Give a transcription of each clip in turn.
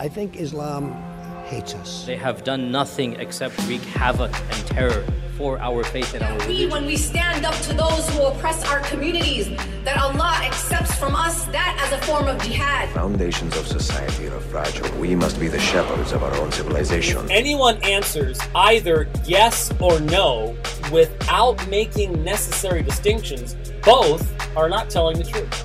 I think Islam hates us. They have done nothing except wreak havoc and terror for our faith and our We, religion. when we stand up to those who oppress our communities, that Allah accepts from us that as a form of jihad. Foundations of society are fragile. We must be the shepherds of our own civilization. anyone answers either yes or no without making necessary distinctions, both are not telling the truth.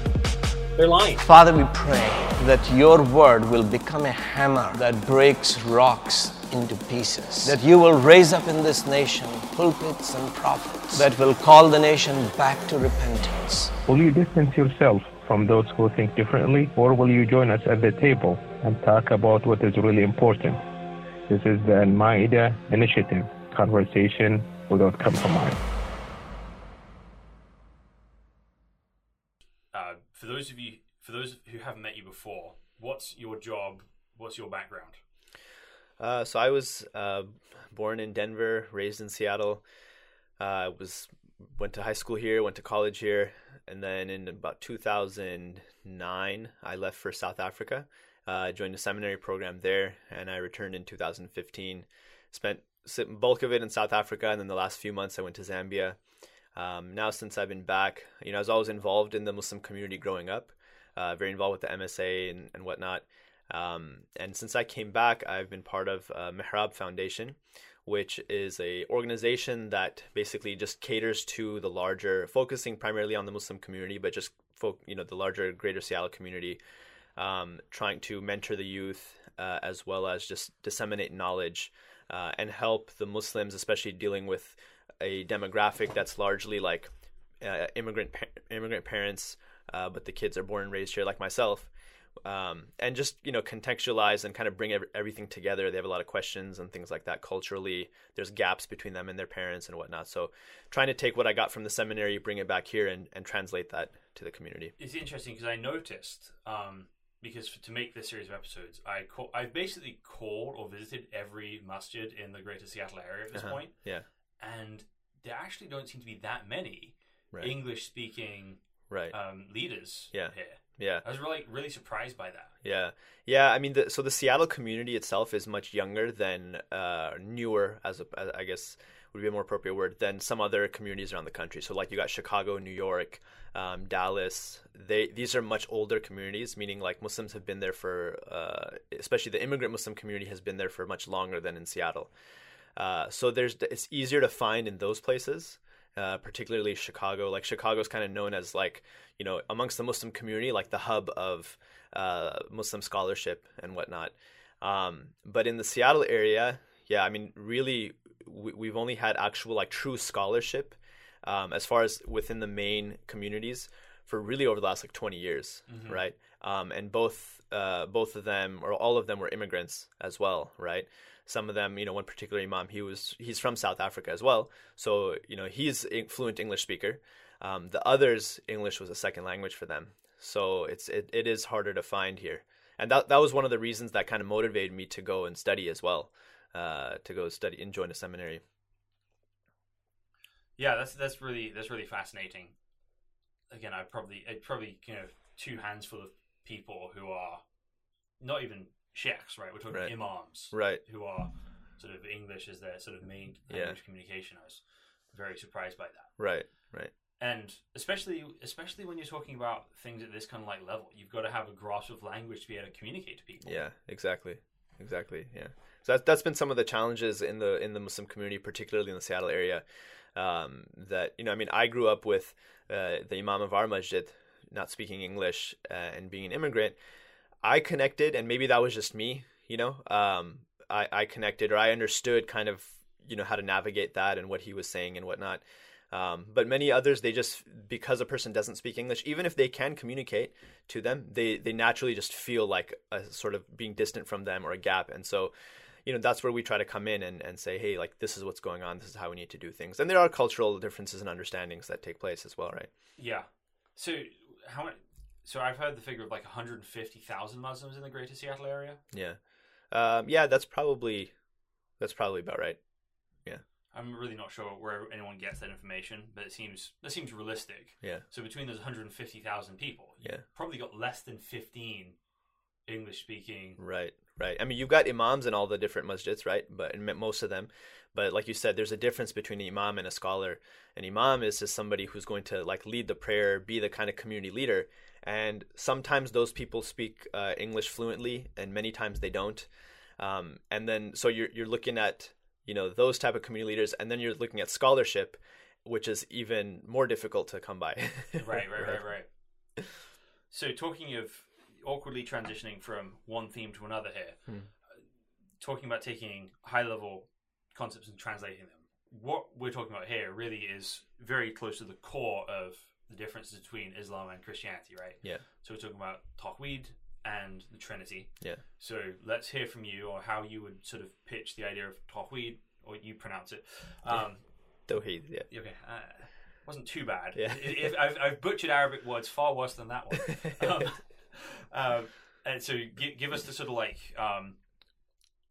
They're lying. Father, we pray that your word will become a hammer that breaks rocks into pieces. That you will raise up in this nation pulpits and prophets that will call the nation back to repentance. Will you distance yourself from those who think differently, or will you join us at the table and talk about what is really important? This is the Al Maida Initiative conversation without compromise. Uh, for those of you, for those who haven't met you before, what's your job? What's your background? Uh, so I was uh, born in Denver, raised in Seattle. Uh, was went to high school here, went to college here, and then in about 2009, I left for South Africa. Uh, joined a seminary program there, and I returned in 2015. Spent bulk of it in South Africa, and then the last few months I went to Zambia. Um, now, since I've been back, you know, I was always involved in the Muslim community growing up, uh, very involved with the MSA and, and whatnot. Um, and since I came back, I've been part of uh, Mihrab Foundation, which is a organization that basically just caters to the larger, focusing primarily on the Muslim community, but just fo- you know the larger Greater Seattle community, um, trying to mentor the youth uh, as well as just disseminate knowledge uh, and help the Muslims, especially dealing with a demographic that's largely like uh, immigrant immigrant parents, uh, but the kids are born and raised here, like myself um, and just you know contextualize and kind of bring ev- everything together. They have a lot of questions and things like that culturally. There's gaps between them and their parents and whatnot. So trying to take what I got from the seminary, bring it back here, and, and translate that to the community. It's interesting because I noticed um, because f- to make this series of episodes, I call, I've basically called or visited every masjid in the Greater Seattle area at this Uh-huh. point, Yeah, and there actually don't seem to be that many Right. English-speaking right. um, leaders Yeah. here. yeah. I was really really surprised by that. Yeah, yeah. I mean, the, so the Seattle community itself is much younger than uh, newer, as a, as I guess would be a more appropriate word than some other communities around the country. So, like you got Chicago, New York, um, Dallas. They these are much older communities, meaning like Muslims have been there for, uh, especially the immigrant Muslim community has been there for much longer than in Seattle. Uh, so there's it's easier to find in those places, uh, particularly Chicago. Like Chicago's kind of known as like you know amongst the Muslim community like the hub of uh, Muslim scholarship and whatnot. Um, but in the Seattle area, yeah, I mean really we, we've only had actual like true scholarship um, as far as within the main communities for really over the last like 20 years, right? Um, and both uh, both of them or all of them were immigrants as well, right? Some of them, you know, one particular imam, he was he's from South Africa as well, so you know he's a fluent English speaker. Um, the others, English was a second language for them, so it's it, it is harder to find here, and that that was one of the reasons that kind of motivated me to go and study as well, uh, to go study and join a seminary. Yeah, that's that's really that's really fascinating. Again, I probably I probably you know two hands full of people who are not even sheikhs, right? We're talking Right. imams, Right. Who are sort of English as their sort of main Yeah. language communication. I was very surprised by that, Right, right. and especially especially when you're talking about things at this kind of like level, you've got to have a grasp of language to be able to communicate to people. Yeah, exactly, exactly. Yeah, so that, that's been some of the challenges in the in the Muslim community, particularly in the Seattle area. Um, that you know, I mean, I grew up with uh, the Imam of our masjid not speaking English uh, and being an immigrant. I connected, and maybe that was just me. You know, um, I, I connected or I understood kind of you know how to navigate that and what he was saying and whatnot. Um, but many others, they just because a person doesn't speak English, even if they can communicate to them, they they naturally just feel like a sort of being distant from them or a gap, and so you know that's where we try to come in and, and say, hey, like this is what's going on, this is how we need to do things, and there are cultural differences and understandings that take place as well, right? Yeah. So how? So I've heard the figure of like 150,000 Muslims in the Greater Seattle area. Yeah, um, yeah, that's probably that's probably about right. Yeah, I'm really not sure where anyone gets that information, but it seems that seems realistic. yeah, So between those 150,000 people, Yeah. probably got less than 15 English speaking right, right? I mean, you've got imams in all the different masjids, right? But in most of them, but like you said, there's a difference between an imam and a scholar. An imam is just somebody who's going to like lead the prayer, be the kind of community leader. And sometimes those people speak uh, English fluently, and many times they don't. Um, and then so you're you're looking at you know those type of community leaders, and then you're looking at scholarship, which is even more difficult to come by. right, right, right, right. So talking of awkwardly transitioning from one theme to another here, Hmm. talking about taking high level concepts and translating them. What we're talking about here really is very close to the core of the differences between Islam and Christianity, right? Yeah. So we're talking about Tawhid and the Trinity. Yeah. So let's hear from you, or how you would sort of pitch the idea of Tawhid, or you pronounce it. Um, Tawheed, yeah. Okay, uh, wasn't too bad. Yeah. If, I've, I've butchered Arabic words far worse than that one. Um, um, and so give, give us the sort of like um,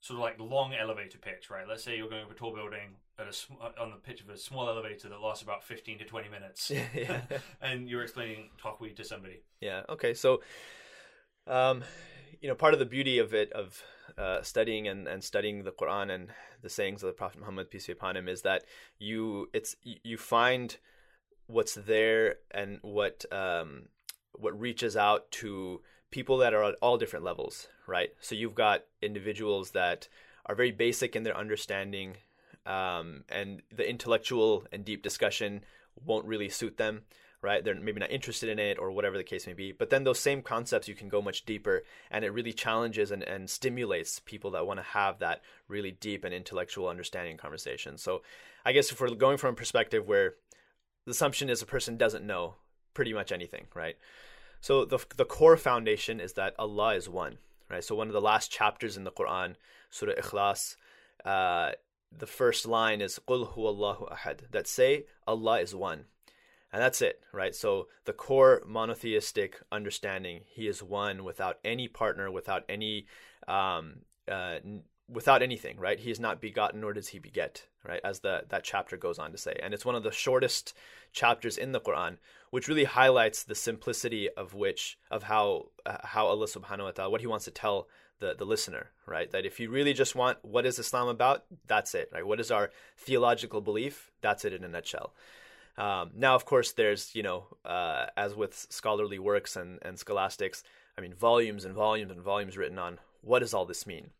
sort of like long elevator pitch, right? Let's say you're going over a tall building at a sm- on the pitch of a small elevator that lasts about fifteen to twenty minutes, Yeah. and you're explaining Tawhid to somebody. Yeah. Okay. So, um, you know, part of the beauty of it of uh, studying and, and studying the Quran and the sayings of the Prophet Muhammad peace be upon him is that you it's you find what's there and what um, what reaches out to people that are at all different levels, right? So you've got individuals that are very basic in their understanding, um, and the intellectual and deep discussion won't really suit them, right? They're maybe not interested in it or whatever the case may be. But then those same concepts, you can go much deeper, and it really challenges and, and stimulates people that want to have that really deep and intellectual understanding conversation. So I guess if we're going from a perspective where the assumption is a person doesn't know pretty much anything, right? So the the core foundation is that Allah is one, right? So one of the last chapters in the Quran, Surah Ikhlas, uh, the first line is "Qul huwallahu ahad," that say Allah is one, and that's it, right? So the core monotheistic understanding, He is one without any partner, without any, um, uh, without anything, right? He is not begotten, nor does He beget, right? As the that chapter goes on to say, and it's one of the shortest chapters in the Quran, which really highlights the simplicity of which of how uh, how Allah Subhanahu wa Taala what He wants to tell the the listener, right? That if you really just want what is Islam about, that's it, right? What is our theological belief? That's it in a nutshell. Um, now, of course, there's you know, uh, as with scholarly works and and scholastics, I mean, volumes and volumes and volumes written on what does all this mean.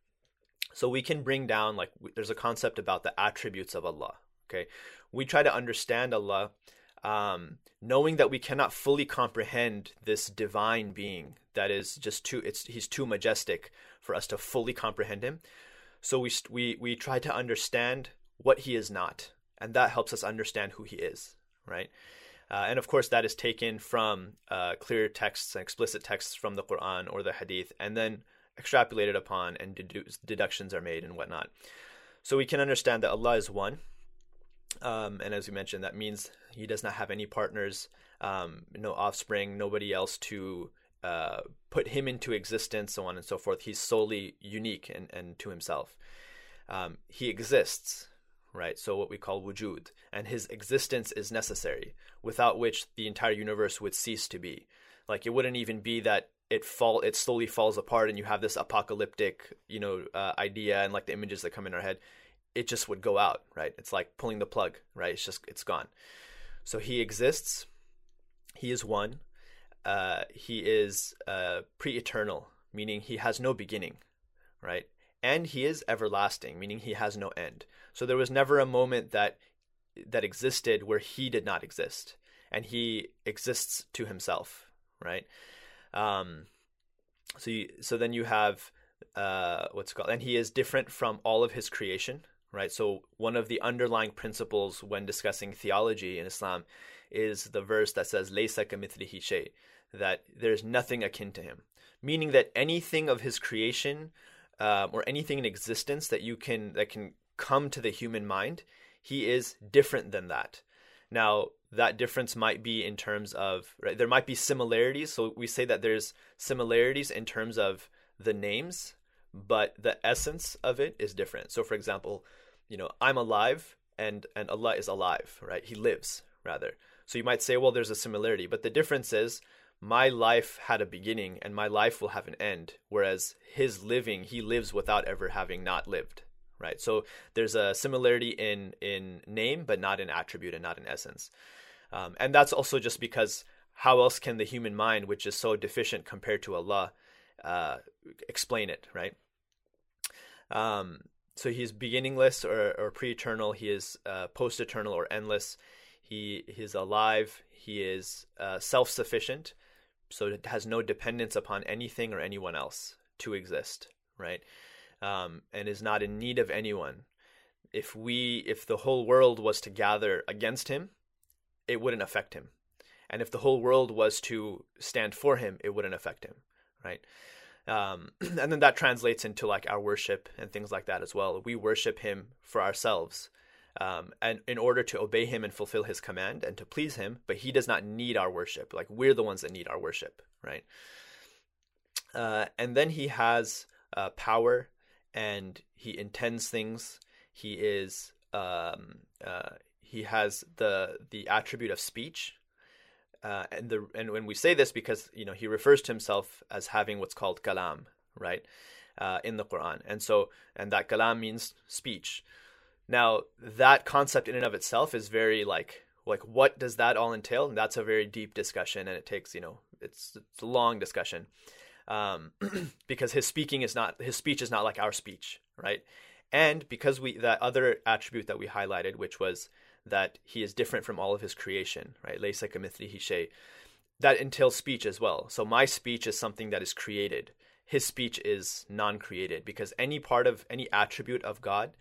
So we can bring down like there's a concept about the attributes of Allah. Okay, we try to understand Allah, um, knowing that we cannot fully comprehend this divine being that is just too it's he's too majestic for us to fully comprehend him. So we we we try to understand what he is not, and that helps us understand who he is, right? Uh, and of course, that is taken from uh, clear texts and explicit texts from the Quran or the Hadith, and then extrapolated upon, and dedu- deductions are made and whatnot. So we can understand that Allah is one, um, and as we mentioned, that means He does not have any partners, um, no offspring, nobody else to uh, put Him into existence, so on and so forth. He's solely unique and, and to Himself. Um, he exists, right? So what we call wujud, and his existence is necessary, without which the entire universe would cease to be. Like it wouldn't even be that it fall it slowly falls apart, and you have this apocalyptic, you know, uh, idea and like the images that come in our head. It just would go out, right? It's like pulling the plug, right? It's just it's gone. So he exists. He is one. Uh, he is uh, pre-eternal, meaning he has no beginning, right? and he is everlasting meaning he has no end so there was never a moment that that existed where he did not exist and he exists to himself right um so you, so then you have uh what's called? And he is different from all of his creation right? So one of the underlying principles when discussing theology in islam is the verse that says laysa kamithlihi shay that there's nothing akin to him. Meaning that anything of his creation um, or anything in existence that you can that can come to the human mind, he is different than that. Now, that difference might be in terms of right, there might be similarities. So we say that there's similarities in terms of the names, but the essence of it is different. So, for example, you know, I'm alive, and and Allah is alive, right? He lives rather. So you might say, well, there's a similarity, but the difference is my life had a beginning and my life will have an end whereas his living he lives without ever having not lived right? So there's a similarity in in name but not in attribute and not in essence. Um, and that's also just because how else can the human mind which is so deficient compared to allah uh, explain it right? Um, so he's beginningless or, or pre-eternal. He is uh, post-eternal or endless. He he is alive. He is uh, self-sufficient. So it has no dependence upon anything or anyone else to exist right um, and is not in need of anyone. If we if the whole world was to gather against him it wouldn't affect him. And if the whole world was to stand for him it wouldn't affect him right? Um, and then that translates into like our worship and things like that as well. We worship him for ourselves um, and in order to obey him and fulfill his command and to please him but he does not need our worship. Like we're the ones that need our worship right? Uh, and then he has uh, power and he intends things. He is um, uh, he has the the attribute of speech. Uh, and the and when we say this because you know he refers to himself as having what's called kalam right uh, in the Quran. And so and that kalam means speech. Now that concept in and of itself is very like like what does that all entail? And that's a very deep discussion, and it takes you know it's it's a long discussion um, because his speaking is not his speech is not like our speech, right? And because we that other attribute that we highlighted, which was that he is different from all of his creation, right? That entails speech as well. So my speech is something that is created. His speech is non-created because any part of any attribute of God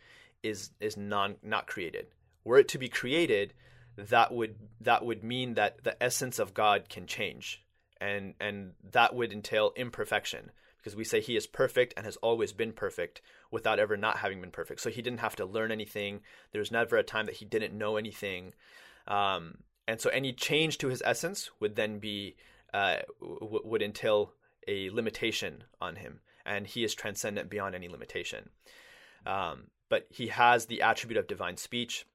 is is non not created. Were it to be created, that would that would mean that the essence of God can change, and and that would entail imperfection because we say He is perfect and has always been perfect without ever not having been perfect. So He didn't have to learn anything. There was never a time that He didn't know anything, um, and so any change to His essence would then be uh, w- would entail a limitation on Him, and He is transcendent beyond any limitation. Um, but he has the attribute of divine speech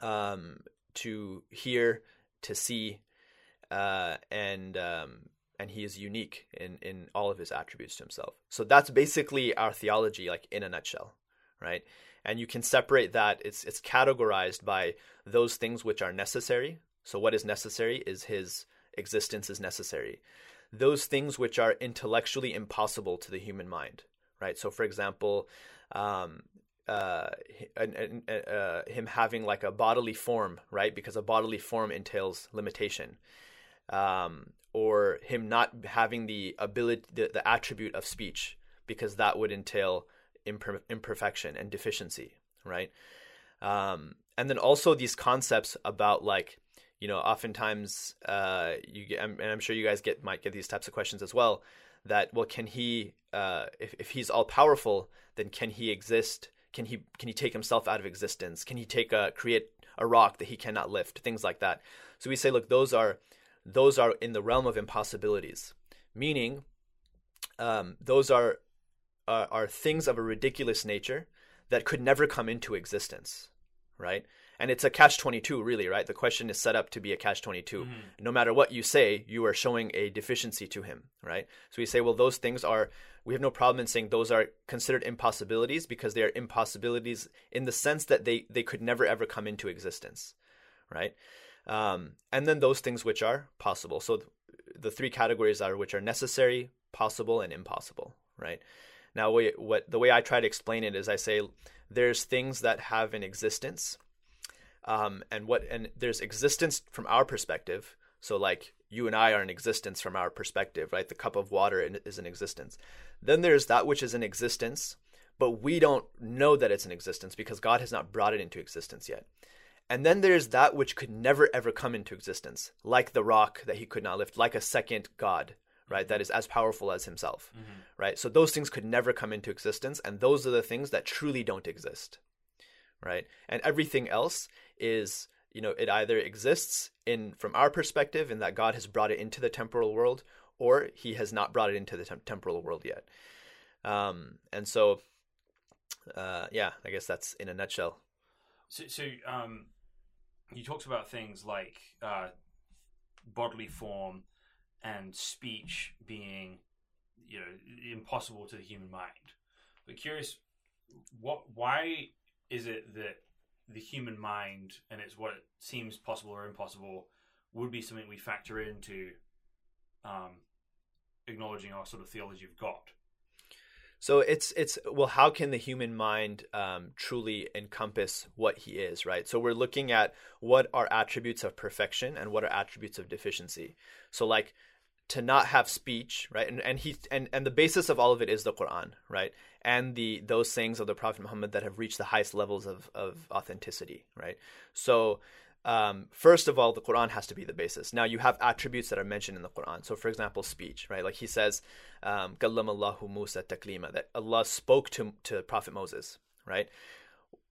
um, to hear, to see, uh, and um, and he is unique in in all of his attributes to himself. So that's basically our theology, like in a nutshell, right? And you can separate that. It's it's categorized by those things which are necessary. So what is necessary is his existence is necessary. Those things which are intellectually impossible to the human mind, right? So for example, um, uh, uh, him having like a bodily form, right? Because a bodily form entails limitation, um, or him not having the ability, the, the attribute of speech, because that would entail imper- imperfection and deficiency, right? Um, and then also these concepts about like, you know, oftentimes uh, you get, and I'm sure you guys get might get these types of questions as well. That well, can he, uh, if if he's all powerful, then can he exist? Can he can he take himself out of existence? Can he take a create a rock that he cannot lift? Things like that. So we say, look, those are those are in the realm of impossibilities, meaning um, those are, are are things of a ridiculous nature that could never come into existence, right? And it's a catch 22, really, right? The question is set up to be a catch 22. Mm-hmm. No matter what you say, you are showing a deficiency to him, right? So we say, well, those things are we have no problem in saying those are considered impossibilities because they are impossibilities in the sense that they they could never ever come into existence, right? Um, and then those things which are possible. So th- the three categories are which are necessary, possible, and impossible, right? Now, we, what the way I try to explain it is I say there's things that have an existence, um, and what and there's existence from our perspective. So like you and I are in existence from our perspective, right? The cup of water is in existence. Then there's that which is in existence, but we don't know that it's in existence because God has not brought it into existence yet. And then there's that which could never ever come into existence, like the rock that he could not lift, like a second God, right? That is as powerful as himself, mm-hmm. right? So those things could never come into existence, and those are the things that truly don't exist, right? And everything else is, you know, it either exists in from our perspective in that God has brought it into the temporal world, or he has not brought it into the tem- temporal world yet. Um, and so, uh, yeah, I guess that's in a nutshell. So, so um, you talks about things like uh, bodily form, and speech being, you know, impossible to the human mind. But curious, what? Why is it that the human mind and it's what seems possible or impossible would be something we factor into um, acknowledging our sort of theology of God? So it's it's well, how can the human mind um, truly encompass what he is, right? So we're looking at what are attributes of perfection and what are attributes of deficiency. So like to not have speech, right? And and he and and the basis of all of it is the Quran, right? And the those sayings of the Prophet Muhammad that have reached the highest levels of of authenticity, right? So um, first of all, the Quran has to be the basis. Now you have attributes that are mentioned in the Quran. So, for example, speech, right? Like he says, um, Allahu Musa taklima, that Allah spoke to to Prophet Moses, right?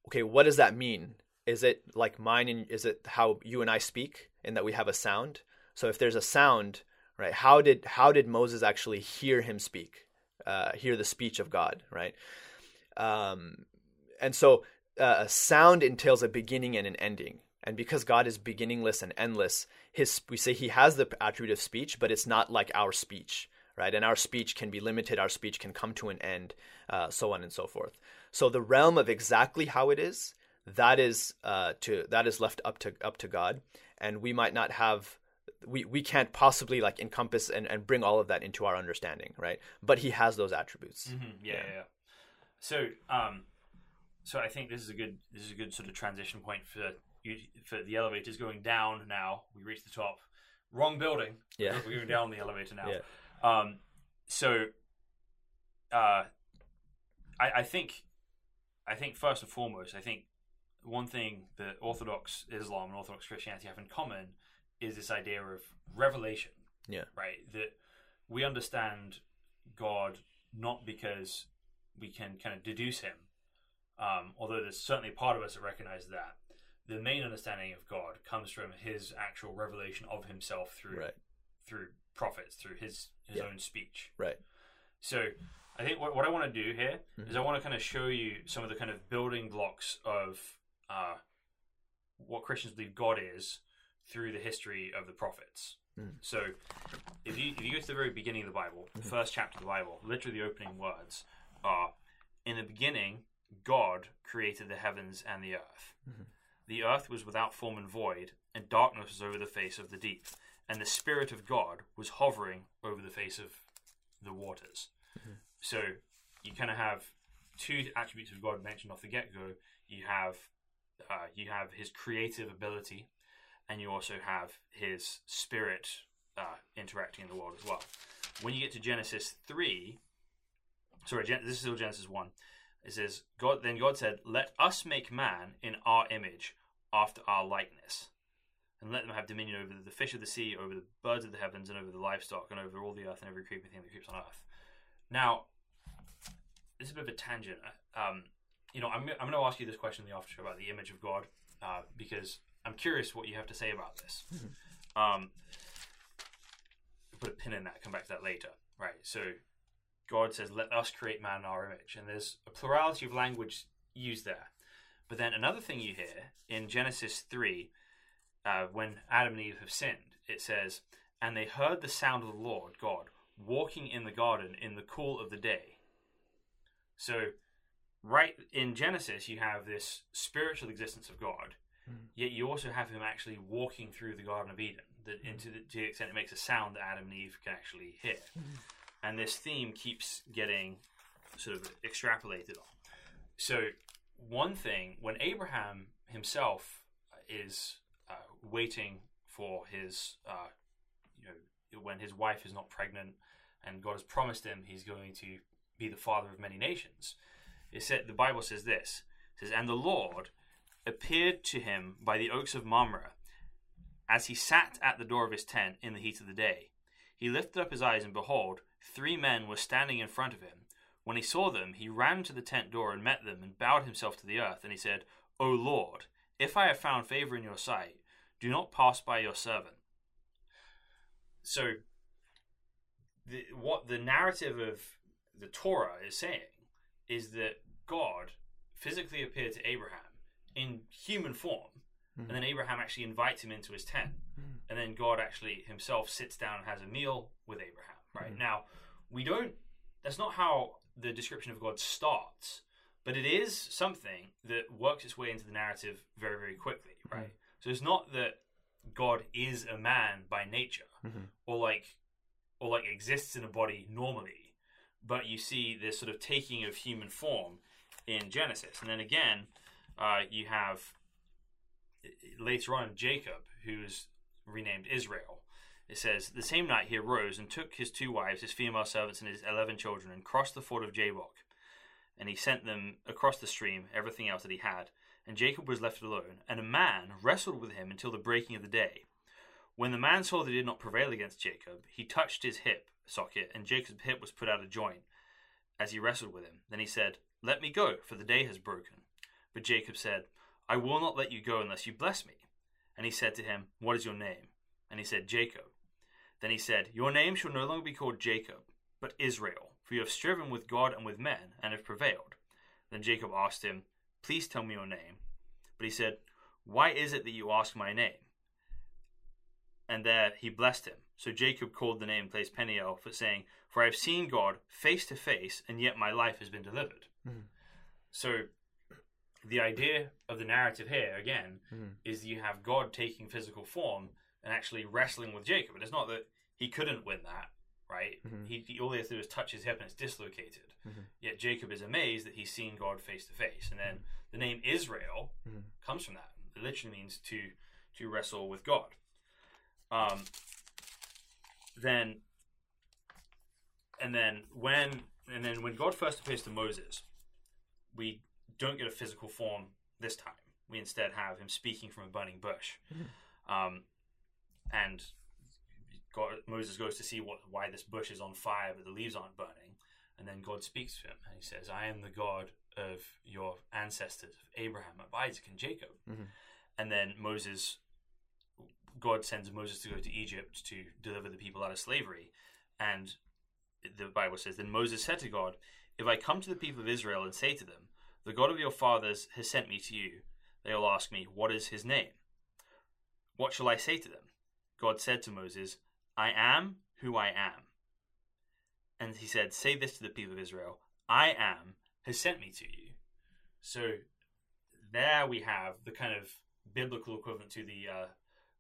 Okay, what does that mean? Is it like mine and is it how you and I speak, in that we have a sound? So, if there's a sound, right? How did how did Moses actually hear him speak, uh, hear the speech of God, right? Um, and so, uh, a sound entails a beginning and an ending and because God is beginningless and endless, his we say he has the attribute of speech, but it's not like our speech, right? And our speech can be limited. Our speech can come to an end, uh, so on and so forth. So the realm of exactly how it is, that is uh, to that is left up to up to God, and we might not have. We, we can't possibly like encompass and, and bring all of that into our understanding, right? But he has those attributes. Mm-hmm. Yeah, yeah, yeah. So, um, so I think this is a good this is a good sort of transition point for you, for the elevator's going down now. We reach the top. Wrong building. Yeah. We're going down the elevator now. Yeah. Um, so, uh, I, I think, I think first and foremost, I think one thing that Orthodox Islam and Orthodox Christianity have in common is this idea of revelation. Yeah. Right. That we understand God not because we can kind of deduce him, um, although there's certainly a part of us that recognizes that the main understanding of God comes from his actual revelation of himself through right. through prophets, through his his Yeah. own speech. Right. So I think what, what I want to do here is Mm-hmm. I want to kind of show you some of the kind of building blocks of uh, what Christians believe God is through the history of the prophets. Mm. So if you if you go to the very beginning of the Bible, the Mm-hmm. first chapter of the Bible, literally the opening words are in the beginning God created the heavens and the earth. Mm-hmm. The earth was without form and void, and darkness was over the face of the deep, and the Spirit of God was hovering over the face of the waters. So you kind of have two attributes of God mentioned off the get go. You have uh, you have His creative ability, and you also have His Spirit uh, interacting in the world as well. When you get to Genesis three, sorry, Gen- this is still Genesis one. It says, God then God said, Let us make man in our image, after our likeness. And let them have dominion over the fish of the sea, over the birds of the heavens, and over the livestock, and over all the earth, and every creeping thing that creeps on earth. Now, this is a bit of a tangent. Um, you know, I'm, I'm going to ask you this question in the after show about the image of God, uh, because I'm curious what you have to say about this. Um, put a pin in that, come back to that later. Right, so God says, Let us create man in our image. And there's a plurality of language used there. But then another thing you hear in Genesis 3, uh, when Adam and Eve have sinned, it says, And they heard the sound of the Lord God walking in the garden in the cool of the day. So, right in Genesis, you have this spiritual existence of God, hmm. yet you also have him actually walking through the Garden of Eden, that hmm. into the, to the extent it makes a sound that Adam and Eve can actually hear hmm. and this theme keeps getting sort of extrapolated on. So, one thing when Abraham himself is uh, waiting for his, uh, you know, when his wife is not pregnant, and God has promised him he's going to be the father of many nations. It said the Bible says this says, and the Lord appeared to him by the oaks of Mamre as he sat at the door of his tent in the heat of the day. He lifted up his eyes, and behold, three men were standing in front of him. When he saw them, he ran to the tent door and met them, and bowed himself to the earth. And he said, O Lord, if I have found favor in your sight, do not pass by your servant. So, the, what the narrative of the Torah is saying is that God physically appeared to Abraham in human form, and then Abraham actually invites him into his tent. and then God actually himself sits down and has a meal with Abraham. Right Mhm. now, we don't. That's not how the description of God starts, but it is something that works its way into the narrative very, very quickly. Right. So it's not that God is a man by nature, Mhm. or like, or like exists in a body normally, but you see this sort of taking of human form in Genesis, and then again, uh, you have later on Jacob, who's renamed Israel. It says, The same night he arose and took his two wives, his female servants, and his eleven children, and crossed the ford of Jabbok. And he sent them across the stream, everything else that he had. And Jacob was left alone, and a man wrestled with him until the breaking of the day. When the man saw that he did not prevail against Jacob, he touched his hip socket, and Jacob's hip was put out of joint as he wrestled with him. Then he said, Let me go, for the day has broken. But Jacob said, I will not let you go unless you bless me. And he said to him, What is your name? And he said, Jacob. Then he said, Your name shall no longer be called Jacob, but Israel, for you have striven with God and with men, and have prevailed. Then Jacob asked him, Please tell me your name. But he said, Why is it that you ask my name? And there he blessed him. So Jacob called the name place Peniel, for saying, For I have seen God face to face, and yet my life has been delivered. Mhm. So the idea of the narrative here, again, Mhm. is you have God taking physical form and actually wrestling with Jacob. And it's not that he couldn't win that, right? Mhm. He, he all he has to do is touch his hip and it's dislocated. Mhm. Yet Jacob is amazed that he's seen God face to face. And then the name Israel Mhm. comes from that. It literally means to to wrestle with God. Um, then and then when and then when God first appears to Moses, we don't get a physical form this time. We instead have him speaking from a burning bush, um, and God, Moses goes to see what why this bush is on fire, but the leaves aren't burning. And then God speaks to him, and he says, "I am the God of your ancestors, of Abraham, of Isaac, and Jacob." Mhm. And then Moses, God sends Moses to go to Egypt to deliver the people out of slavery, and the Bible says, Then Moses said to God, If I come to the people of Israel and say to them, The God of your fathers has sent me to you, they will ask me, What is his name? What shall I say to them? God said to Moses, I am who I am. And he said, Say this to the people of Israel, I am has sent me to you. So there we have the kind of biblical equivalent to the uh,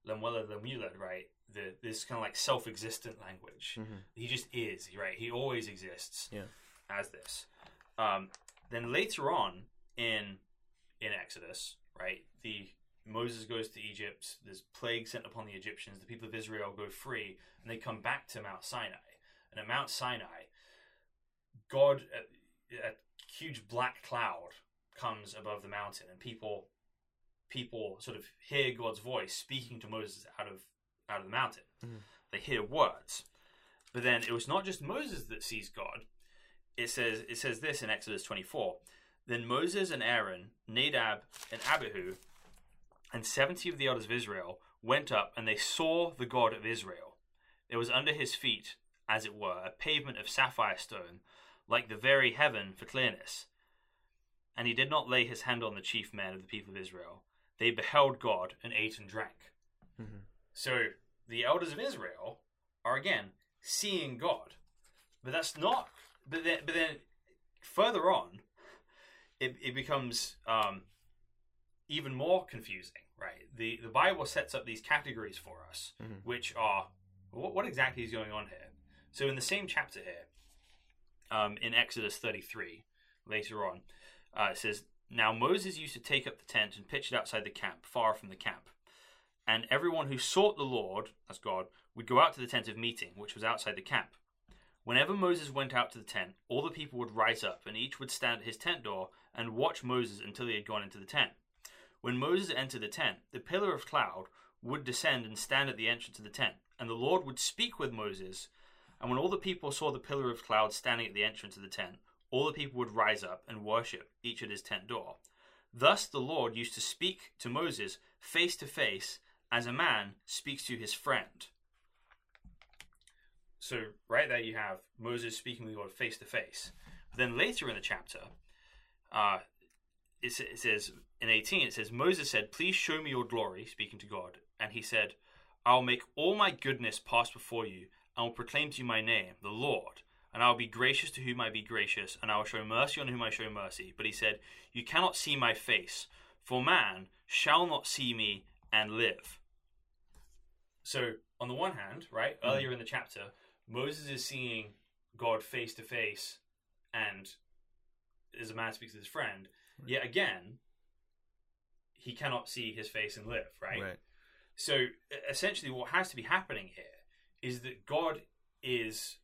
Lemuela Lemulad, right? The, this kind of like self-existent language. Mhm. He just is, right? He always exists Yeah. as this. Um, then later on in in Exodus, right? The Moses goes to Egypt. There's plague sent upon the Egyptians. The people of Israel go free, and they come back to Mount Sinai. And at Mount Sinai, God, a, a huge black cloud comes above the mountain, and people people sort of hear God's voice speaking to Moses out of out of the mountain. Mhm. They hear words, but then it was not just Moses that sees God. It says it says this in Exodus 24. Then Moses and Aaron, Nadab and Abihu, and seventy of the elders of Israel went up, and they saw the God of Israel. There was under his feet, as it were, a pavement of sapphire stone, like the very heaven for clearness. And he did not lay his hand on the chief men of the people of Israel. They beheld God and ate and drank. Mhm. So the elders of Israel are again seeing God, but that's not. But then, but then further on, it, it becomes um, even more confusing, right? The the Bible sets up these categories for us, Mhm. which are what, what exactly is going on here. So in the same chapter here, um, in Exodus 33, later on, uh, it says, Now Moses used to take up the tent and pitch it outside the camp, far from the camp. And everyone who sought the Lord, as God, would go out to the tent of meeting, which was outside the camp. Whenever Moses went out to the tent, all the people would rise up, and each would stand at his tent door and watch Moses until he had gone into the tent. When Moses entered the tent, the pillar of cloud would descend and stand at the entrance of the tent, and the Lord would speak with Moses. And when all the people saw the pillar of cloud standing at the entrance of the tent, all the people would rise up and worship, each at his tent door. Thus the Lord used to speak to Moses face to face as a man speaks to his friend. So, right there, you have Moses speaking with God face to face. But then later in the chapter, uh, it, it says in 18, it says, Moses said, Please show me your glory, speaking to God. And he said, I'll make all my goodness pass before you, and will proclaim to you my name, the Lord. And I will be gracious to whom I be gracious, and I will show mercy on whom I show mercy. But he said, You cannot see my face, for man shall not see me and live. So, on the one hand, right, hmm. earlier in the chapter, Moses is seeing God face to face, and as a man speaks to his friend, yet again, he cannot see his face and live, right? Right. So essentially, what has to be happening here is that God is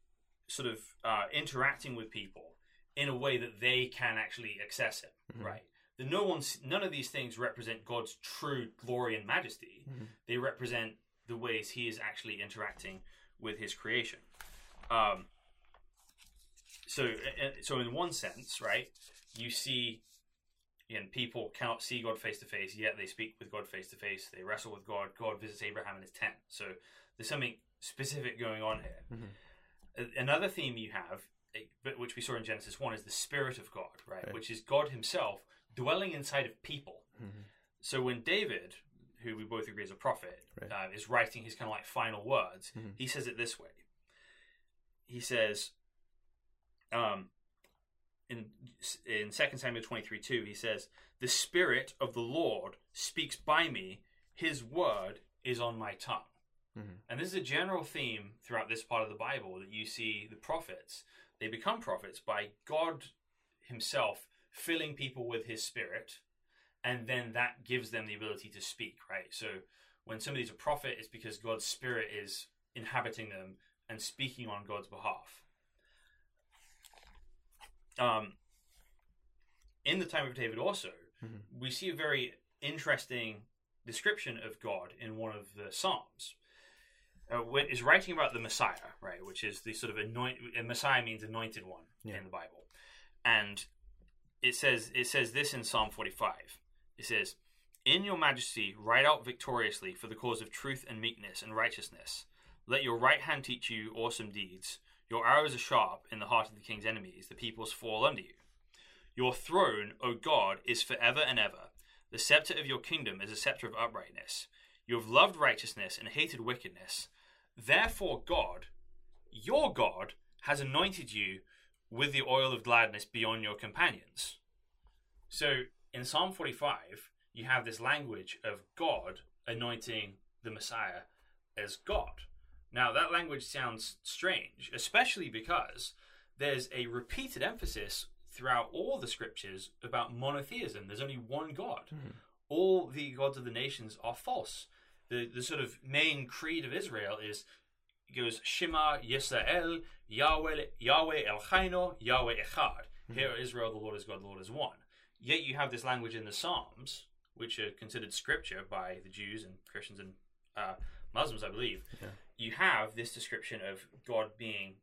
sort of uh, interacting with people in a way that they can actually access Him, Mhm. right? That no one's none of these things represent God's true glory and majesty. Mhm. They represent the ways He is actually interacting with His creation. Um, so, so in one sense, right, you see and people cannot see God face to face, yet they speak with God face to face. They wrestle with God. God visits Abraham in his tent. So there's something specific going on here. A- Another theme you have, which we saw in Genesis 1, is the Spirit of God, right? Right. Which is God Himself dwelling inside of people. Mhm. So when David, who we both agree is a prophet, Right. uh, is writing his kind of like final words, Mhm. he says it this way. He says, um, in in Second Samuel twenty three two, he says, "The Spirit of the Lord speaks by me; His word is on my tongue." Mhm. And this is a general theme throughout this part of the Bible that you see the prophets. They become prophets by God Himself filling people with His Spirit, and then that gives them the ability to speak, right? So when somebody's a prophet, it's because God's Spirit is inhabiting them and speaking on God's behalf. Um, in the time of David, also, Mhm. we see a very interesting description of God in one of the Psalms. Uh, is writing about the Messiah, right? Which is the sort of anoint. Messiah means anointed one Yeah. in the Bible, and it says it says this in Psalm forty-five. It says, "In your majesty, ride out victoriously for the cause of truth and meekness and righteousness. Let your right hand teach you awesome deeds. Your arrows are sharp in the heart of the king's enemies. The peoples fall under you. Your throne, O God, is forever and ever. The scepter of your kingdom is a scepter of uprightness. You have loved righteousness and hated wickedness. Therefore, God, your God, has anointed you with the oil of gladness beyond your companions. So in Psalm 45, you have this language of God anointing the Messiah as God. Now, that language sounds strange, especially because there's a repeated emphasis throughout all the scriptures about monotheism. There's only one God. All the gods of the nations are false. The, the sort of main creed of Israel is it goes Shema Yisrael Yahweh Yahweh Eloheinu Yahweh Echad. Hear, Israel, the Lord is God, the Lord is one. Yet you have this language in the Psalms, which are considered scripture by the Jews and Christians and uh, Muslims, I believe. Yeah. You have this description of God being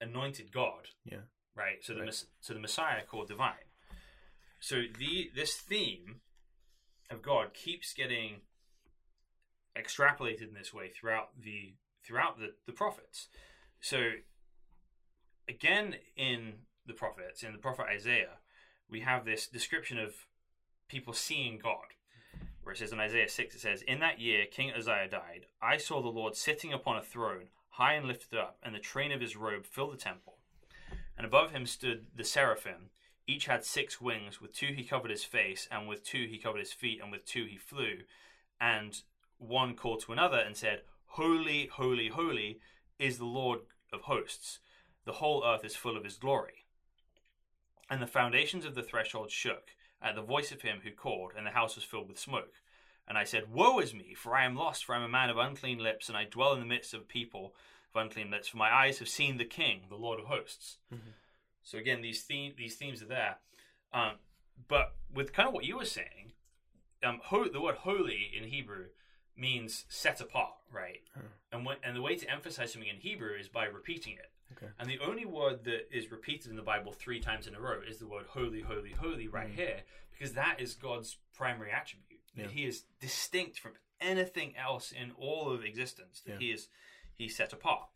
anointed God, Yeah. right? So the Right. So the Messiah called divine. So the this theme of God keeps getting extrapolated in this way throughout the throughout the, the prophets. So again in the prophets, in the prophet Isaiah, we have this description of people seeing God. Where it says in Isaiah 6, it says, In that year King Uzziah died, I saw the Lord sitting upon a throne, high and lifted up, and the train of his robe filled the temple. And above him stood the seraphim. Each had six wings. With two he covered his face, and with two he covered his feet, and with two he flew. And one called to another and said, Holy, holy, holy is the Lord of hosts. The whole earth is full of his glory. And the foundations of the threshold shook at the voice of him who called, and the house was filled with smoke. And I said, Woe is me, for I am lost, for I am a man of unclean lips, and I dwell in the midst of people of unclean lips, for my eyes have seen the King, the Lord of hosts. So again, these theme, these themes are there. Um, but with kind of what you were saying, um, ho- the word holy in Hebrew means set apart, right? And when, and the way to emphasize something in Hebrew is by repeating it. Okay. And the only word that is repeated in the Bible three times in a row is the word holy, holy, holy right here, because that is God's primary attribute. That He is distinct from anything else in all of existence. That Yeah. he is he's set apart.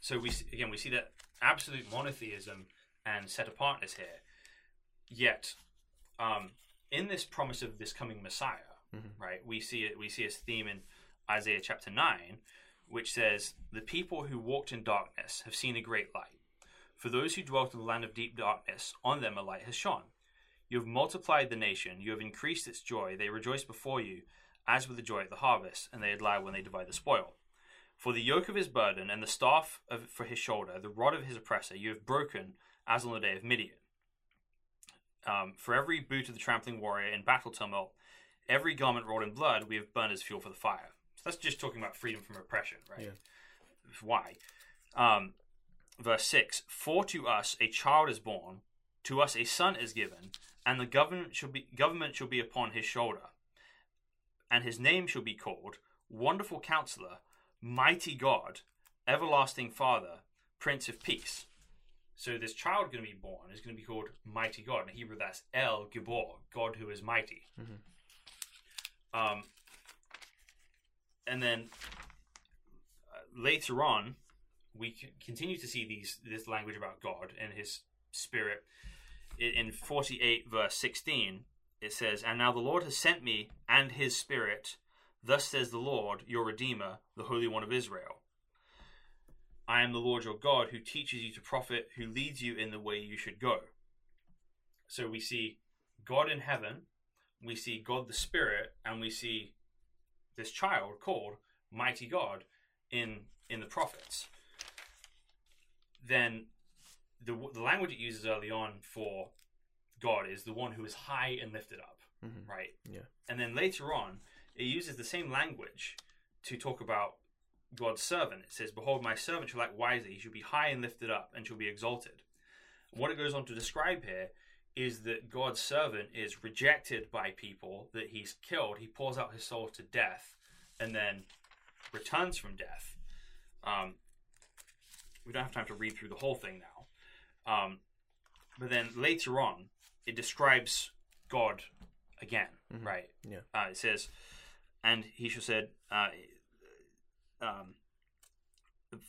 So we again we see that absolute monotheism and set apartness here. Yet, um, in this promise of this coming Messiah, right? We see it. We see his theme in Isaiah chapter 9, which says, The people who walked in darkness have seen a great light. For those who dwelt in the land of deep darkness, on them a light has shone. You have multiplied the nation, you have increased its joy. They rejoice before you, as with the joy at the harvest, and they lie when they divide the spoil. For the yoke of his burden and the staff of, for his shoulder, the rod of his oppressor, you have broken, as on the day of Midian. Um, for every boot of the trampling warrior in battle tumult, every garment rolled in blood, we have burned as fuel for the fire. That's just talking about freedom from oppression, right? Yeah. Why? Um, verse 6 For to us a child is born, to us a son is given, and the government shall be, government shall be upon his shoulder. And his name shall be called Wonderful Counselor, Mighty God, Everlasting Father, Prince of Peace. So this child going to be born is going to be called Mighty God. In Hebrew, that's El Gibor, God who is mighty. Um, and then uh, later on, we c- continue to see these this language about God and His Spirit. In forty eight verse sixteen, it says, "And now the Lord has sent me and His Spirit. Thus says the Lord, your Redeemer, the Holy One of Israel." I am the Lord your God who teaches you to profit, who leads you in the way you should go. So we see God in heaven, we see God the Spirit, and we see this child called Mighty God in in the prophets. Then the the language it uses early on for God is the one who is high and lifted up, Mhm. right? Yeah. And then later on, it uses the same language to talk about God's servant. It says, Behold, my servant shall act wisely, he shall be high and lifted up, and shall be exalted. What it goes on to describe here is that God's servant is rejected by people, that he's killed, he pours out his soul to death, and then returns from death. Um, we don't have time to read through the whole thing now. Um, but then later on, it describes God again, right? Yeah. Uh, it says, and he shall said, uh, um,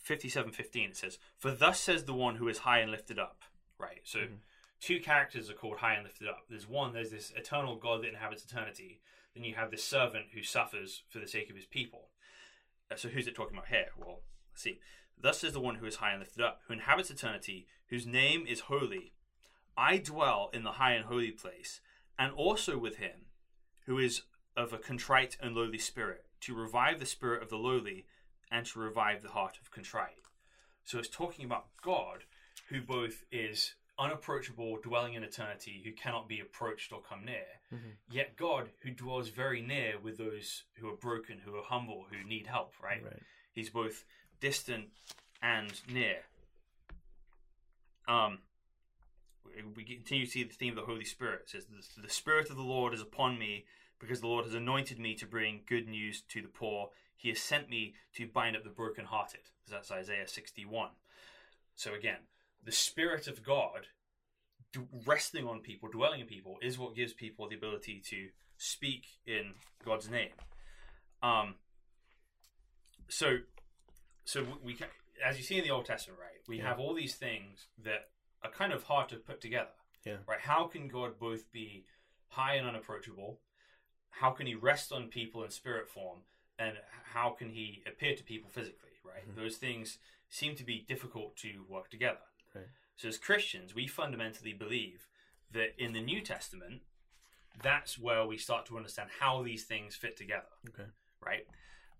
57.15, it says, For thus says the one who is high and lifted up, right? So two characters are called high and lifted up. There's one, there's this eternal God that inhabits eternity. Then you have this servant who suffers for the sake of his people. Uh, So who's it talking about here? Well, let's see. Thus is the one who is high and lifted up, who inhabits eternity, whose name is holy. I dwell in the high and holy place, and also with him, who is of a contrite and lowly spirit, to revive the spirit of the lowly, and to revive the heart of contrite. So it's talking about God, who both is unapproachable, dwelling in eternity, who cannot be approached or come near, yet God, who dwells very near with those who are broken, who are humble, who need help, right? Right. He's both distant and near. Um, we continue to see the theme of the Holy Spirit. It says, "The the Spirit of the Lord is upon me, because the Lord has anointed me to bring good news to the poor. He has sent me to bind up the brokenhearted." That's Isaiah 61. So again, the Spirit of God d- resting on people, dwelling in people, is what gives people the ability to speak in God's name. Um, so, so we, can, as you see in the Old Testament, right? We Yeah. have all these things that are kind of hard to put together. Yeah. Right? How can God both be high and unapproachable? How can He rest on people in spirit form? And how can He appear to people physically? Right? Those things seem to be difficult to work together. Right. So, as Christians, we fundamentally believe that in the New Testament, that's where we start to understand how these things fit together Okay. right?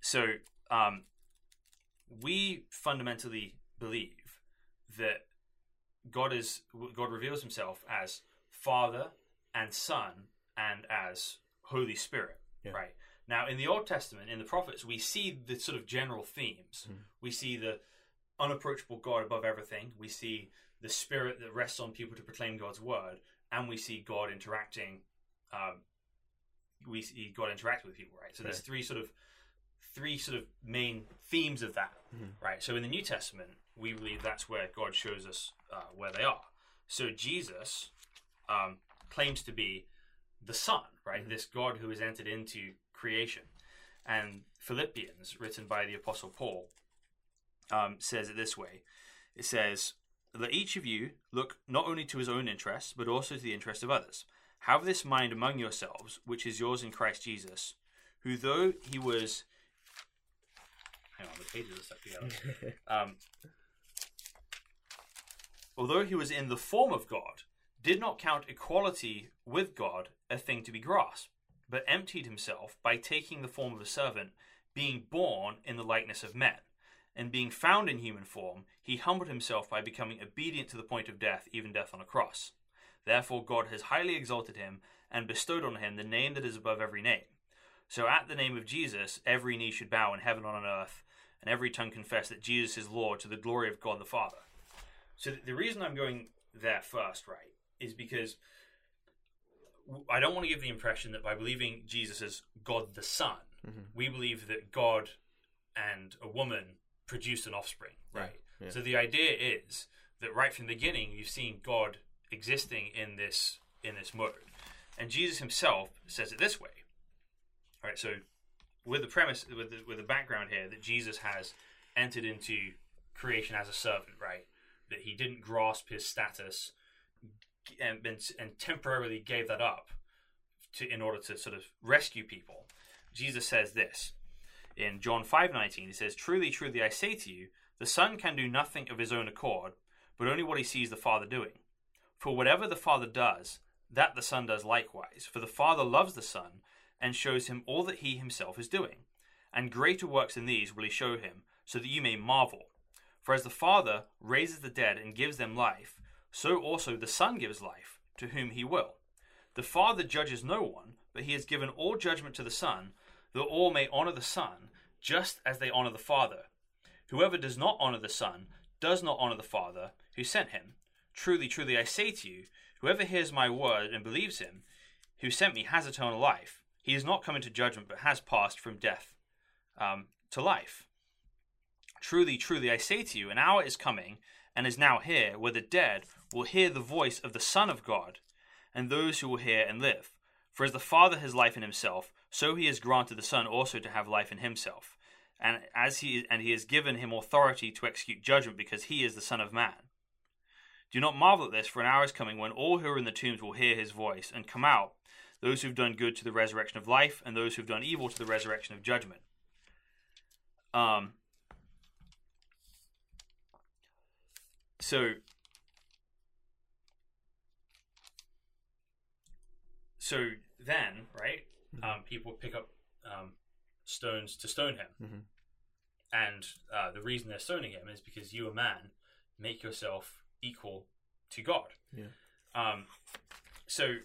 So um, we fundamentally believe that God is God reveals Himself as Father and Son and as Holy Spirit, Yeah. right? Now, in the Old Testament, in the prophets, we see the sort of general themes. We see the unapproachable God above everything. We see the Spirit that rests on people to proclaim God's word, and we see God interacting. Um, we see God interact with people, right? So there's three sort of three sort of main themes of that, right? So in the New Testament, we believe that's where God shows us uh, where they are. So Jesus um, claims to be the Son, right? This God who has entered into creation. And Philippians, written by the Apostle Paul, um, says it this way it says, Let each of you look not only to his own interests, but also to the interest of others. Have this mind among yourselves, which is yours in Christ Jesus, who though he was Hang on, the pages are stuck together. um, although he was in the form of God, did not count equality with God a thing to be grasped, but emptied himself by taking the form of a servant, being born in the likeness of men. And being found in human form, he humbled himself by becoming obedient to the point of death, even death on a cross. Therefore, God has highly exalted him and bestowed on him the name that is above every name. So, at the name of Jesus, every knee should bow in heaven and on earth, and every tongue confess that Jesus is Lord to the glory of God the Father. So, the reason I'm going there first, right, is because I don't want to give the impression that by believing Jesus is God the Son, mm-hmm. we believe that God and a woman produced an offspring, right? yeah. So the idea is that right from the beginning, you've seen God existing in this in this mode, and Jesus Himself says it this way. All right, so with the premise, with the, with the background here, that Jesus has entered into creation as a servant, right? That He didn't grasp His status and and, and temporarily gave that up to in order to sort of rescue people. Jesus says this in John 5:19 he says truly truly I say to you the son can do nothing of his own accord but only what he sees the father doing. For whatever the father does that the son does likewise. For the father loves the son and shows him all that he himself is doing. And greater works than these will he show him so that you may marvel. For as the father raises the dead and gives them life so also the son gives life to whom he will. The father judges no one but he has given all judgment to the son that all may honor the Son, just as they honor the Father. Whoever does not honor the Son does not honor the Father who sent him. Truly, truly, I say to you, whoever hears my word and believes him, who sent me, has eternal life. He is not come into judgment, but has passed from death um, to life. Truly, truly, I say to you, an hour is coming, and is now here, where the dead will hear the voice of the Son of God, and those who will hear and live. For as the Father has life in himself, so he has granted the Son also to have life in himself. And as he and he has given him authority to execute judgment because he is the Son of Man. Do not marvel at this, for an hour is coming when all who are in the tombs will hear his voice and come out, those who've done good to the resurrection of life, and those who've done evil to the resurrection of judgment. Um so so then, right? Um, people pick up um, stones to stone him, Mhm. and uh, the reason they're stoning him is because you, a man, make yourself equal to God. Yeah. Um, so,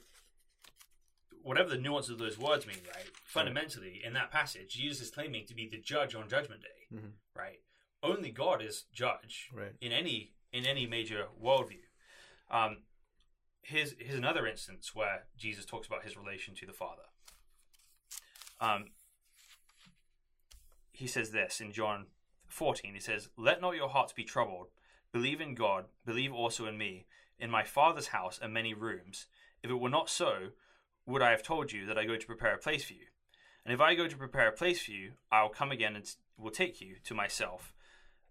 whatever the nuance of those words mean, right? Fundamentally, in that passage, Jesus is claiming to be the judge on Judgment Day, Mhm. right? Only God is judge Right. in any in any major worldview. Um, here's here's another instance where Jesus talks about his relation to the Father. Um, he says this in John 14. He says, "Let not your hearts be troubled. Believe in God. Believe also in me. In my Father's house are many rooms. If it were not so, would I have told you that I go to prepare a place for you? And if I go to prepare a place for you, I will come again and will take you to myself,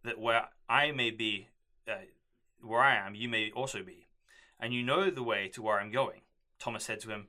that where I may be, uh, where I am, you may also be. And you know the way to where I'm going. Thomas said to him,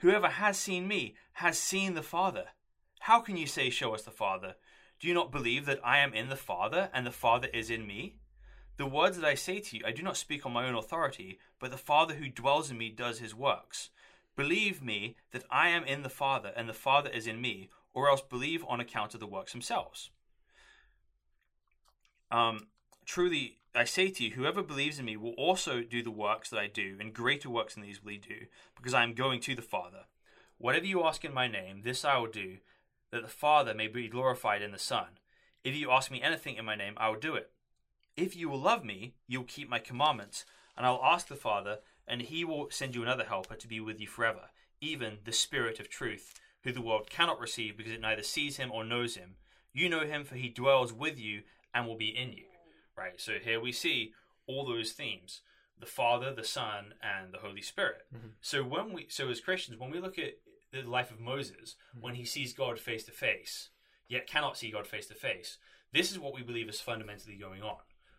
Whoever has seen me has seen the Father. How can you say, Show us the Father? Do you not believe that I am in the Father, and the Father is in me? The words that I say to you, I do not speak on my own authority, but the Father who dwells in me does his works. Believe me that I am in the Father, and the Father is in me, or else believe on account of the works themselves. Um, truly, I say to you, whoever believes in me will also do the works that I do, and greater works than these will he do, because I am going to the Father. Whatever you ask in my name, this I will do, that the Father may be glorified in the Son. If you ask me anything in my name, I will do it. If you will love me, you will keep my commandments, and I will ask the Father, and he will send you another helper to be with you forever, even the Spirit of truth, who the world cannot receive because it neither sees him or knows him. You know him, for he dwells with you and will be in you. Right? So here we see all those themes: the Father, the Son, and the Holy Spirit. Mm-hmm. So when we, so as Christians, when we look at the life of Moses, mm-hmm. when he sees God face to face, yet cannot see God face to face, this is what we believe is fundamentally going on.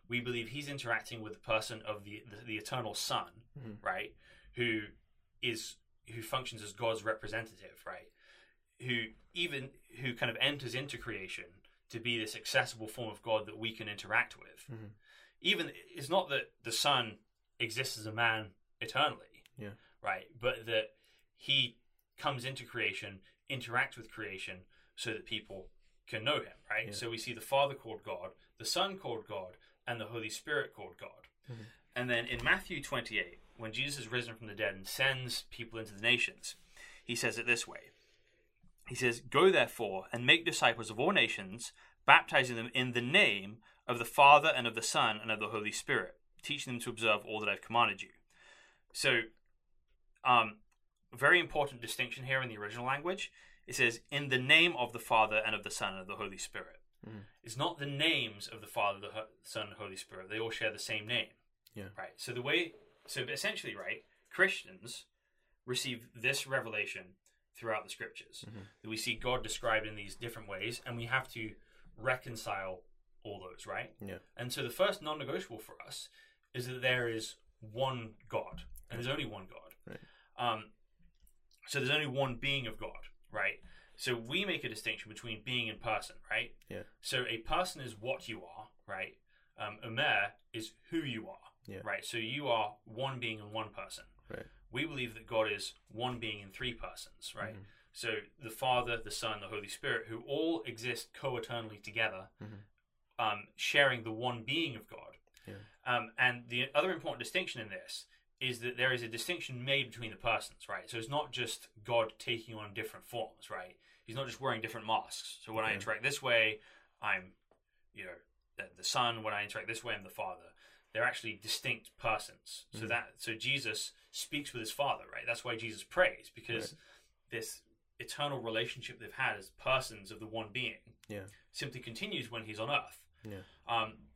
We believe he's interacting with the person of the the, the eternal Son, mm-hmm. right? Who is who functions as God's representative, right? Who even who kind of enters into creation to be this accessible form of God that we can interact with. Even it's not that the Son exists as a man eternally, Yeah. right? But that he comes into creation, interacts with creation, so that people can know him, right? Yeah. So we see the Father called God, the Son called God, and the Holy Spirit called God. Mm-hmm. And then in Matthew 28, when Jesus is risen from the dead and sends people into the nations, he says it this way He says, Go therefore and make disciples of all nations, baptizing them in the name of the Father and of the Son and of the Holy Spirit, teaching them to observe all that I've commanded you. So, um, very important distinction here in the original language. It says, in the name of the Father and of the Son and of the Holy Spirit. It's not the names of the Father, the Ho- Son, and Holy Spirit. They all share the same name. Yeah. Right. So the way, so essentially, right, Christians receive this revelation throughout the scriptures. That we see God described in these different ways, and we have to reconcile all those, right? Yeah. And so the first non negotiable for us is that there is one God, and there's only one God. Right. Um, so there's only one being of God, right? So we make a distinction between being and person, right? Yeah. So a person is what you are, right? Um, Umair is who you are, Yeah. right? So you are one being and one person. Right. We believe that God is one being in three persons, right? Mm-hmm. So the Father, the Son, the Holy Spirit, who all exist co-eternally together, um, sharing the one being of God. Yeah. Um, and the other important distinction in this is that there is a distinction made between the persons, right? So it's not just God taking on different forms, right? He's not just wearing different masks. So when I interact this way, I'm, you know, the, the Son. When I interact this way, I'm the Father. They're actually distinct persons. So Mhm. that so Jesus speaks with his Father, right? That's why Jesus prays because Right. this eternal relationship they've had as persons of the one being Yeah. simply continues when he's on earth. Yeah. Um,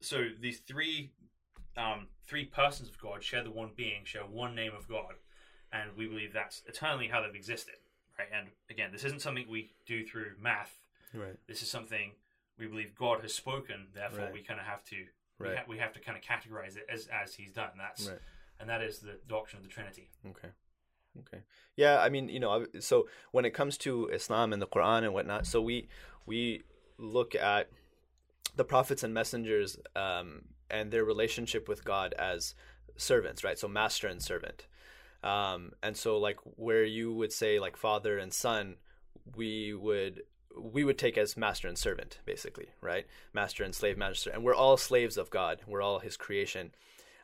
so these three um, three persons of God share the one being, share one name of God, and we believe that's eternally how they've existed. Right? And again, this isn't something we do through math. Right. This is something we believe God has spoken. Therefore, Right. we kind of have to we, ha- we have to kind of categorize it as as He's done. That's Right. and that is the doctrine of the Trinity. Okay. Okay. Yeah, I mean, you know, so when it comes to Islam and the Quran and whatnot, so we we look at the prophets and messengers um, and their relationship with God as servants, right? So master and servant. Um, and so like where you would say like father and son, we would we would take as master and servant basically, right? Master and slave, master, and we're all slaves of God. We're all His creation.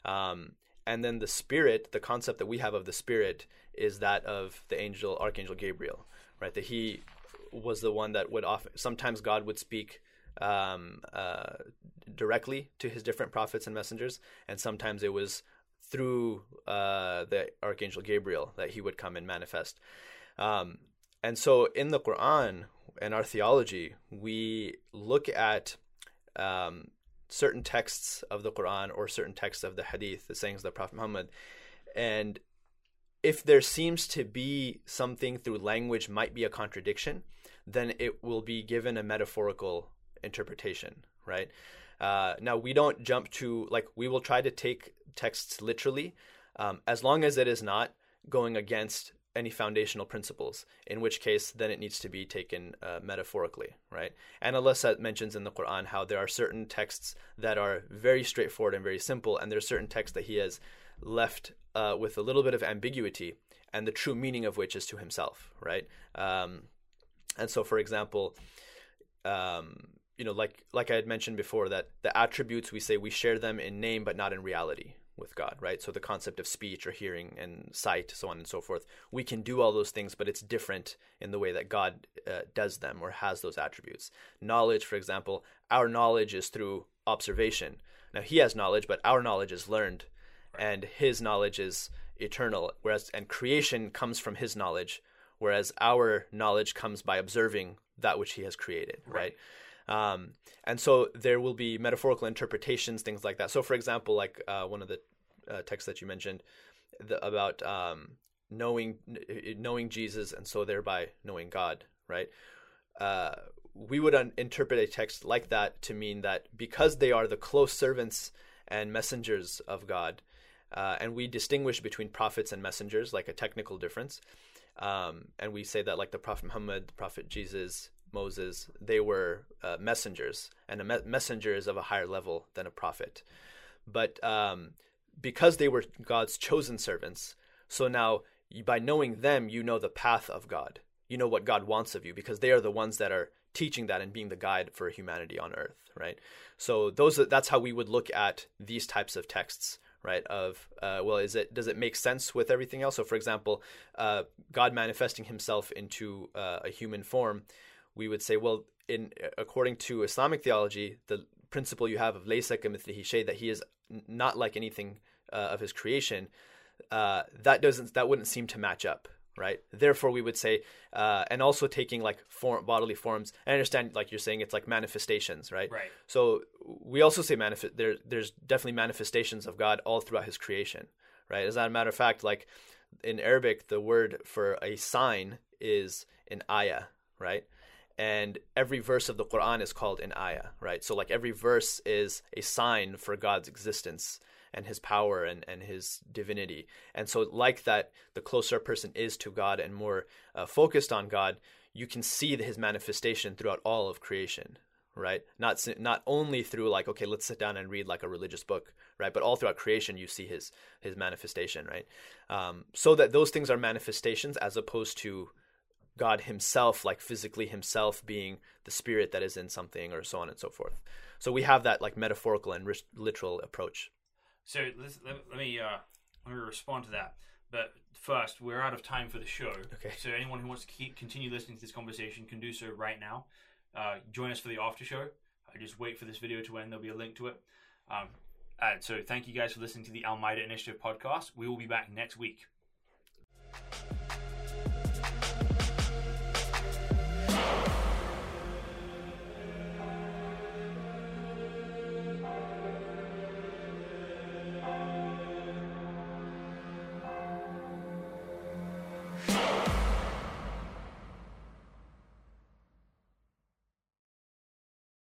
Um, and then the spirit, the concept that we have of the spirit is that of the angel, Archangel Gabriel, right? That he was the one that would often, sometimes God would speak um, uh, directly to his different prophets and messengers, and sometimes it was through uh, the Archangel Gabriel that he would come and manifest. Um, and so in the Quran and our theology, we look at um, certain texts of the Quran or certain texts of the Hadith, the sayings of the Prophet Muhammad, and if there seems to be something through language might be a contradiction, then it will be given a metaphorical interpretation, right? Uh, now we don't jump to like we will try to take texts literally, um, as long as it is not going against any foundational principles. In which case, then it needs to be taken uh, metaphorically, right? And Allah mentions in the Quran how there are certain texts that are very straightforward and very simple, and there are certain texts that He has left uh, with a little bit of ambiguity, and the true meaning of which is to Himself, right? Um, and so, for example, um, you know, like like I had mentioned before, that the attributes we say we share them in name but not in reality with God, right? So the concept of speech or hearing and sight, so on and so forth, we can do all those things, but it's different in the way that God uh, does them or has those attributes. Knowledge, for example, our knowledge is through observation. Now He has knowledge, but our knowledge is learned, and His knowledge is eternal. Whereas and creation comes from His knowledge, whereas our knowledge comes by observing that which He has created, right? Um, and so there will be metaphorical interpretations, things like that. So, for example, like uh, one of the uh, texts that you mentioned the, about um, knowing knowing Jesus, and so thereby knowing God, right? Uh, we would un- interpret a text like that to mean that because they are the close servants and messengers of God, uh, and we distinguish between prophets and messengers, like a technical difference. Um, and we say that, like the Prophet Muhammad, the Prophet Jesus, Moses, they were uh, messengers, and a me- messenger is of a higher level than a prophet. But um, because they were God's chosen servants, so now by knowing them, you know the path of God. You know what God wants of you because they are the ones that are teaching that and being the guide for humanity on earth, right? So those that's how we would look at these types of texts, right? Of uh, well, is it does it make sense with everything else? So, for example, uh, God manifesting Himself into uh, a human form, we would say, well, in according to Islamic theology, the principle you have of laysa kamithlihi shay, that He is not like anything uh, of His creation, uh, that doesn't that wouldn't seem to match up, right? Therefore, we would say, uh, and also taking like form, bodily forms. I understand, like you're saying, it's like manifestations, right? Right. So we also say manifest. There, there's definitely manifestations of God all throughout His creation, right? As a matter of fact, like in Arabic, the word for a sign is an ayah, right? And every verse of the Quran is called an ayah, right? So like every verse is a sign for God's existence and his power and, and his divinity. And so, like that, the closer a person is to God and more uh, focused on God, you can see his manifestation throughout all of creation, right? Not not only through like okay, let's sit down and read like a religious book, right? But all throughout creation, you see his his manifestation, right? Um, so that those things are manifestations as opposed to God Himself, like physically Himself being the spirit that is in something, or so on and so forth. So we have that like metaphorical and literal approach. So let, let me uh, let me respond to that. But first, we're out of time for the show. Okay. So anyone who wants to keep continue listening to this conversation can do so right now. Uh, join us for the after show. I just wait for this video to end. There'll be a link to it. Um, and so thank you guys for listening to the Al Maida Initiative podcast. We will be back next week.